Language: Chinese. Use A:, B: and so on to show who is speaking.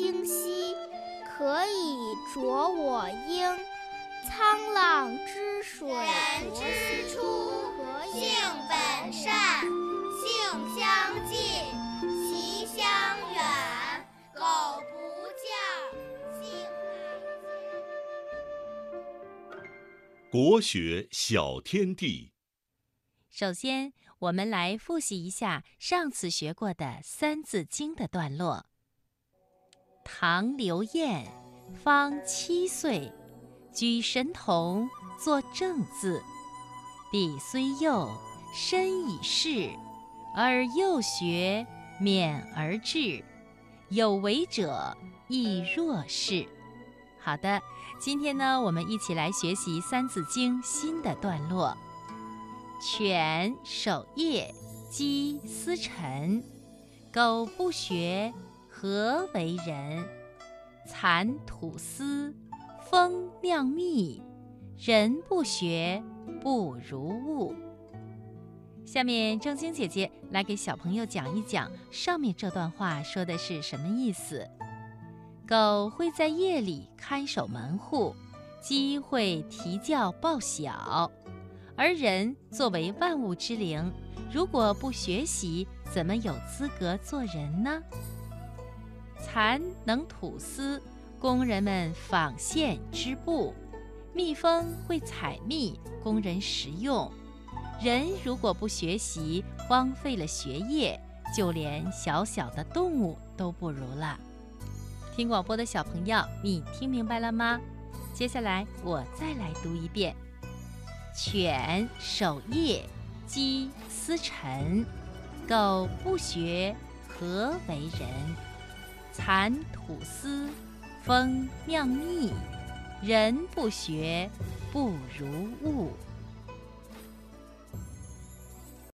A: 清晰可以濯我缨沧浪之水人之初性本善性相近习相远苟不
B: 教
A: 性乃迁
C: 国学小天地
D: 首先我们来复习一下上次学过的三字经的段落。唐刘晏，方七岁，举神童，作正字。彼虽幼，身已仕，而幼学，勉而志，有为者亦若是。好的，今天呢，我们一起来学习《三字经》新的段落。犬守夜，鸡司晨，苟不学，何为人？蚕吐丝，蜂酿蜜，人不学，不如物。下面正晶姐姐来给小朋友讲一讲上面这段话说的是什么意思。狗会在夜里看守门户，鸡会啼叫报晓。而人作为万物之灵，如果不学习，怎么有资格做人呢？蚕能吐丝，工人们纺线织布；蜜蜂会采蜜，供人食用。人如果不学习，荒废了学业，就连小小的动物都不如了。听广播的小朋友，你听明白了吗？接下来我再来读一遍。犬守夜，鸡司晨，苟不学，何为人？蚕吐丝，蜂酿蜜，人不学，不如物。